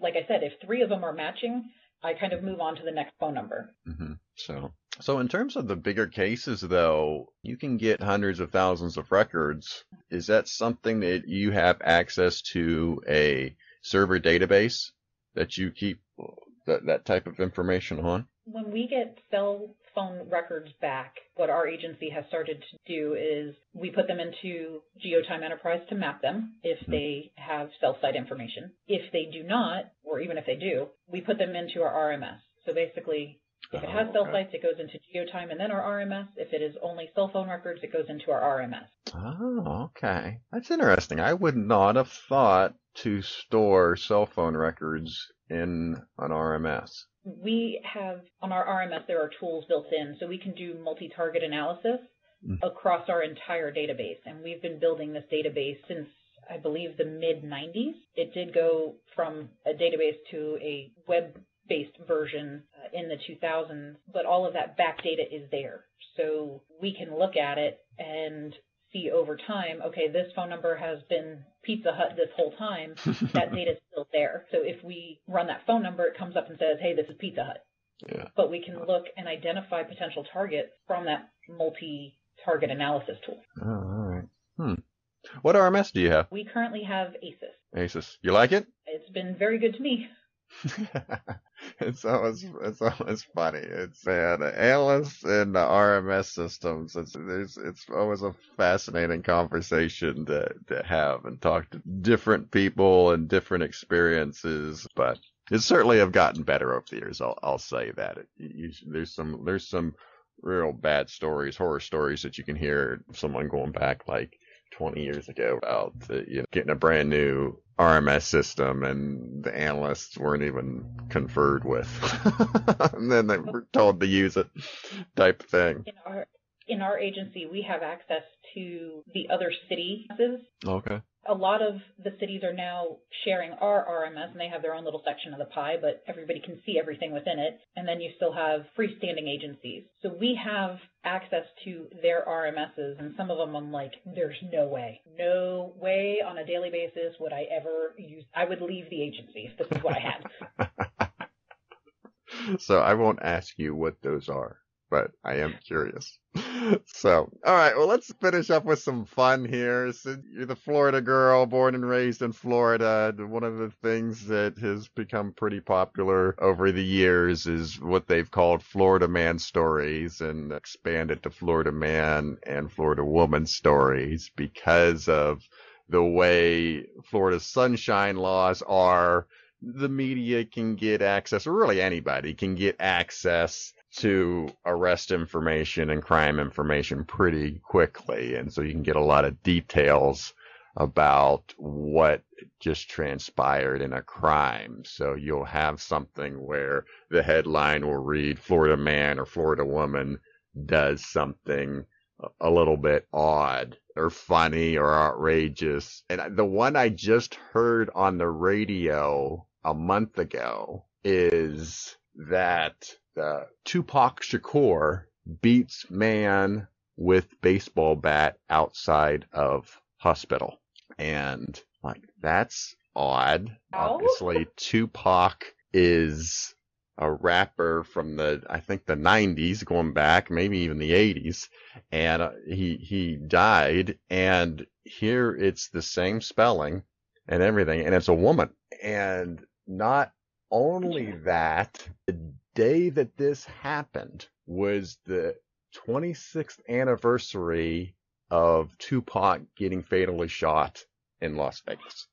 like I said, if three of them are matching, I kind of move on to the next phone number. Mm-hmm. So, so in terms of the bigger cases, though, you can get hundreds of thousands of records. Is that something that you have access to a server database that you keep that, that type of information on? When we get cell phone records back, what our agency has started to do is we put them into GeoTime Enterprise to map them if Hmm. they have cell site information. If they do not, or even if they do, we put them into our RMS. So basically, if it has Oh, cell okay. sites, it goes into GeoTime and then our RMS. If it is only cell phone records, it goes into our RMS. Oh, okay. That's interesting. I would not have thought to store cell phone records in an RMS. We have on our RMS there are tools built in, so we can do multi-target analysis Mm. across our entire database. And we've been building this database since I believe the mid 90s. It did go from a database to a web-based version uh, in the 2000s, but all of that back data is there, so we can look at it and see over time. Okay, this phone number has been Pizza Hut this whole time that data is still there. So if we run that phone number, it comes up and says, hey, this is Pizza Hut. Yeah. But we can look and identify potential targets from that multi target analysis tool. Oh, all right. Hmm. What RMS do you have? We currently have ASIS. Asus. You like it? It's been very good to me. it's always it's always funny. It's uh, the analysts and the RMS systems. It's there's it's always a fascinating conversation to to have and talk to different people and different experiences. But it certainly have gotten better over the years. I'll I'll say that. It, you, there's some there's some real bad stories, horror stories that you can hear someone going back like 20 years ago about uh, you know, getting a brand new RMS system and the analysts weren't even conferred with. and then they were told to use it type thing. In our agency, we have access to the other cities. Okay. A lot of the cities are now sharing our RMS, and they have their own little section of the pie, but everybody can see everything within it. And then you still have freestanding agencies. So we have access to their RMSs, and some of them I'm like, there's no way. No way on a daily basis would I ever use. I would leave the agency if this is what I had. so I won't ask you what those are, but I am curious. So, all right, well, let's finish up with some fun here. So you're the Florida girl, born and raised in Florida. One of the things that has become pretty popular over the years is what they've called Florida man stories and expanded to Florida man and Florida woman stories because of the way Florida's sunshine laws are the media can get access, or really anybody can get access to arrest information and crime information pretty quickly. And so you can get a lot of details about what just transpired in a crime. So you'll have something where the headline will read Florida man or Florida woman does something a little bit odd or funny or outrageous. And the one I just heard on the radio a month ago is that uh, Tupac Shakur beats man with baseball bat outside of hospital. And like, that's odd. Ow. Obviously, Tupac is a rapper from the, I think the 90s going back, maybe even the 80s. And uh, he, he died. And here it's the same spelling and everything. And it's a woman. And not only that, the day that this happened was the 26th anniversary of Tupac getting fatally shot in Las Vegas.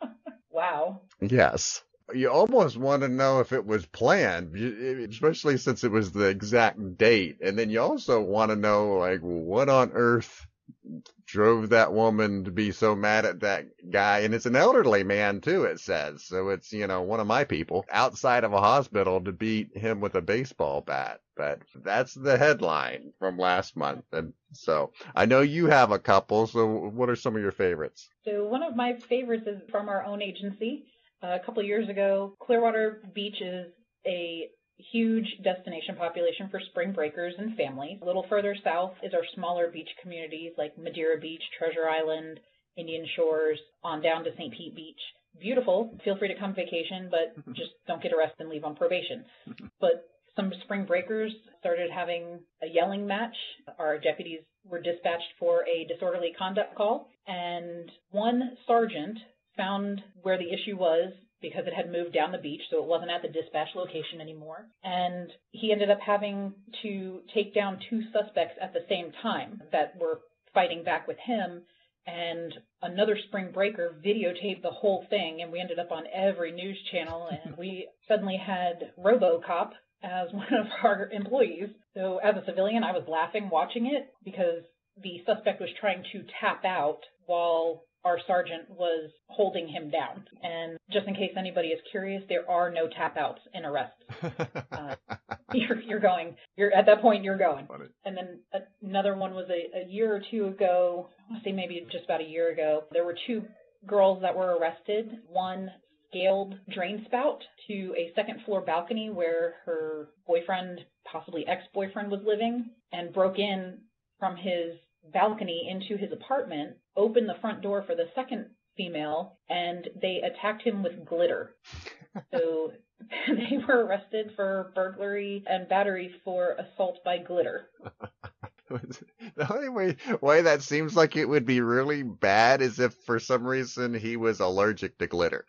wow. Yes. You almost want to know if it was planned, especially since it was the exact date. And then you also want to know, like, what on earth drove that woman to be so mad at that guy. And it's an elderly man too, it says. So it's, you know, one of my people outside of a hospital to beat him with a baseball bat. But that's the headline from last month. And so I know you have a couple. So what are some of your favorites? So one of my favorites is from our own agency. Uh, a couple years ago, Clearwater Beach is a huge destination population for spring breakers and families. A little further south is our smaller beach communities like Madeira Beach, Treasure Island, Indian Shores, on down to St. Pete Beach. Beautiful. Feel free to come vacation, but just don't get arrested and leave on probation. But some spring breakers started having a yelling match. Our deputies were dispatched for a disorderly conduct call, and one sergeant found where the issue was because it had moved down the beach, so it wasn't at the dispatch location anymore. And he ended up having to take down two suspects at the same time that were fighting back with him. And another spring breaker videotaped the whole thing, and we ended up on every news channel. And we suddenly had RoboCop as one of our employees. So as a civilian, I was laughing watching it because the suspect was trying to tap out while our sergeant was holding him down. And just in case anybody is curious, there are no tap outs in arrests. uh, you're, you're going. You're at that point. You're going. Funny. And then another one was a, a year or two ago. I say maybe just about a year ago. There were two girls that were arrested. One scaled drain spout to a second floor balcony where her boyfriend, possibly ex boyfriend, was living and broke in from his balcony into his apartment, opened the front door for the second female, and they attacked him with glitter. so they were arrested for burglary and battery for assault by glitter. the only way, way that seems like it would be really bad is if for some reason he was allergic to glitter.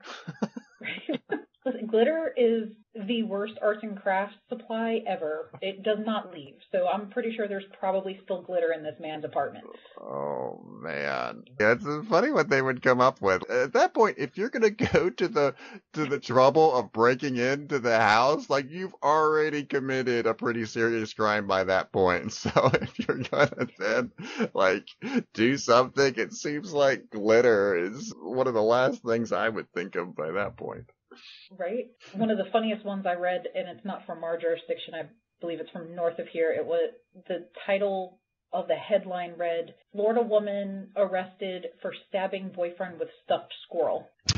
Glitter is the worst arts and crafts supply ever. It does not leave. So I'm pretty sure there's probably still glitter in this man's apartment. Oh man. Yeah, it's funny what they would come up with. At that point, if you're gonna go to the to the trouble of breaking into the house, like you've already committed a pretty serious crime by that point. So if you're gonna then like do something, it seems like glitter is one of the last things I would think of by that point. Right? One of the funniest ones I read, and it's not from our jurisdiction, I believe it's from north of here. It was the title of the headline read Florida woman arrested for stabbing boyfriend with stuffed squirrel.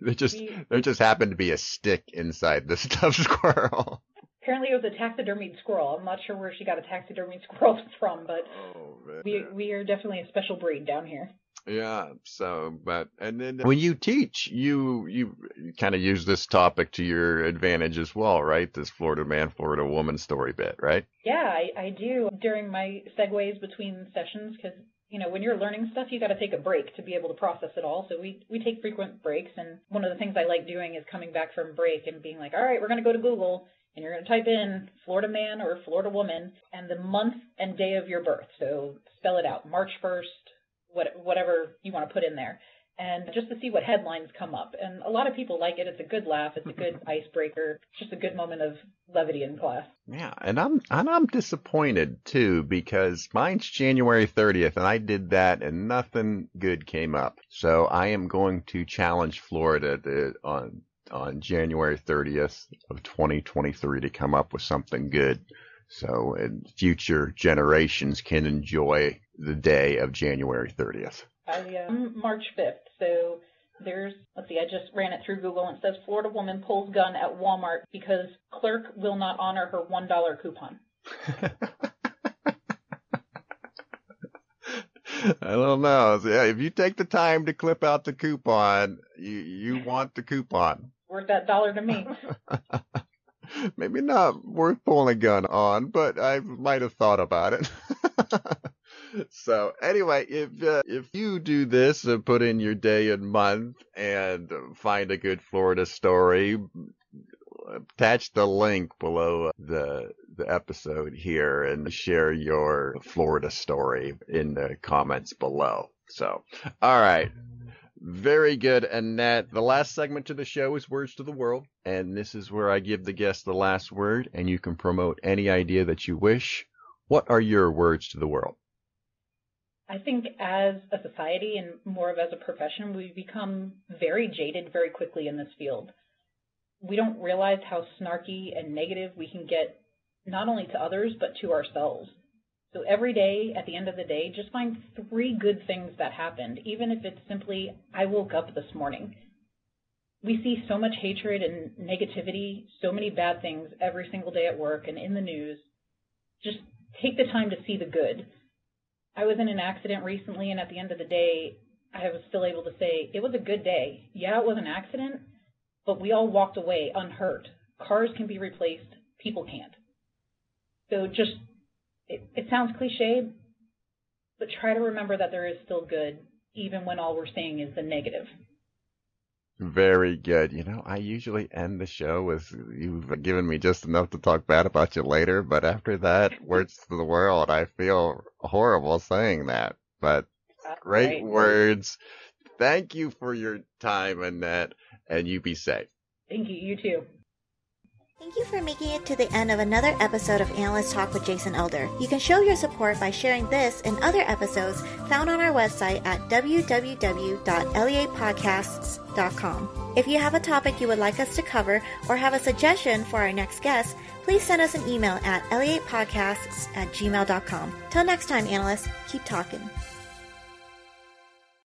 there just we, there just happened to be a stick inside the stuffed squirrel. Apparently, it was a taxidermied squirrel. I'm not sure where she got a taxidermied squirrel from, but oh, we we are definitely a special breed down here. Yeah. So, but and then when you teach, you you, you kind of use this topic to your advantage as well, right? This Florida man, Florida woman story bit, right? Yeah, I, I do during my segues between sessions because you know when you're learning stuff, you got to take a break to be able to process it all. So we we take frequent breaks, and one of the things I like doing is coming back from break and being like, all right, we're gonna go to Google. And you're going to type in Florida man or Florida woman and the month and day of your birth. So spell it out March 1st, what, whatever you want to put in there, and just to see what headlines come up. And a lot of people like it. It's a good laugh. It's a good icebreaker. It's just a good moment of levity in class. Yeah, and I'm and I'm disappointed too because mine's January 30th, and I did that, and nothing good came up. So I am going to challenge Florida to, on on January 30th of 2023 to come up with something good so and future generations can enjoy the day of January 30th. I, um, March 5th. So there's, let's see, I just ran it through Google and it says Florida woman pulls gun at Walmart because clerk will not honor her $1 coupon. I don't know. So, yeah, if you take the time to clip out the coupon, you you want the coupon. Worth that dollar to me. Maybe not worth pulling a gun on, but I might have thought about it. so anyway, if uh, if you do this and put in your day and month and find a good Florida story, attach the link below the the episode here and share your Florida story in the comments below. So, all right. Very good, Annette. The last segment to the show is Words to the World, and this is where I give the guest the last word, and you can promote any idea that you wish. What are your words to the world? I think as a society and more of as a profession, we become very jaded very quickly in this field. We don't realize how snarky and negative we can get not only to others, but to ourselves. So every day, at the end of the day, just find three good things that happened, even if it's simply, I woke up this morning. We see so much hatred and negativity, so many bad things every single day at work and in the news. Just take the time to see the good. I was in an accident recently, and at the end of the day, I was still able to say, it was a good day. Yeah, it was an accident, but we all walked away unhurt. Cars can be replaced, people can't. So just it, it sounds cliche, but try to remember that there is still good, even when all we're seeing is the negative. Very good. You know, I usually end the show with you've given me just enough to talk bad about you later, but after that, words to the world, I feel horrible saying that. But great right. words. Thank you for your time, Annette, and you be safe. Thank you. You too. Thank you for making it to the end of another episode of Analyst Talk with Jason Elder. You can show your support by sharing this and other episodes found on our website at www.leapodcasts.com. If you have a topic you would like us to cover or have a suggestion for our next guest, please send us an email at leapodcasts at gmail.com. Till next time, analysts, keep talking.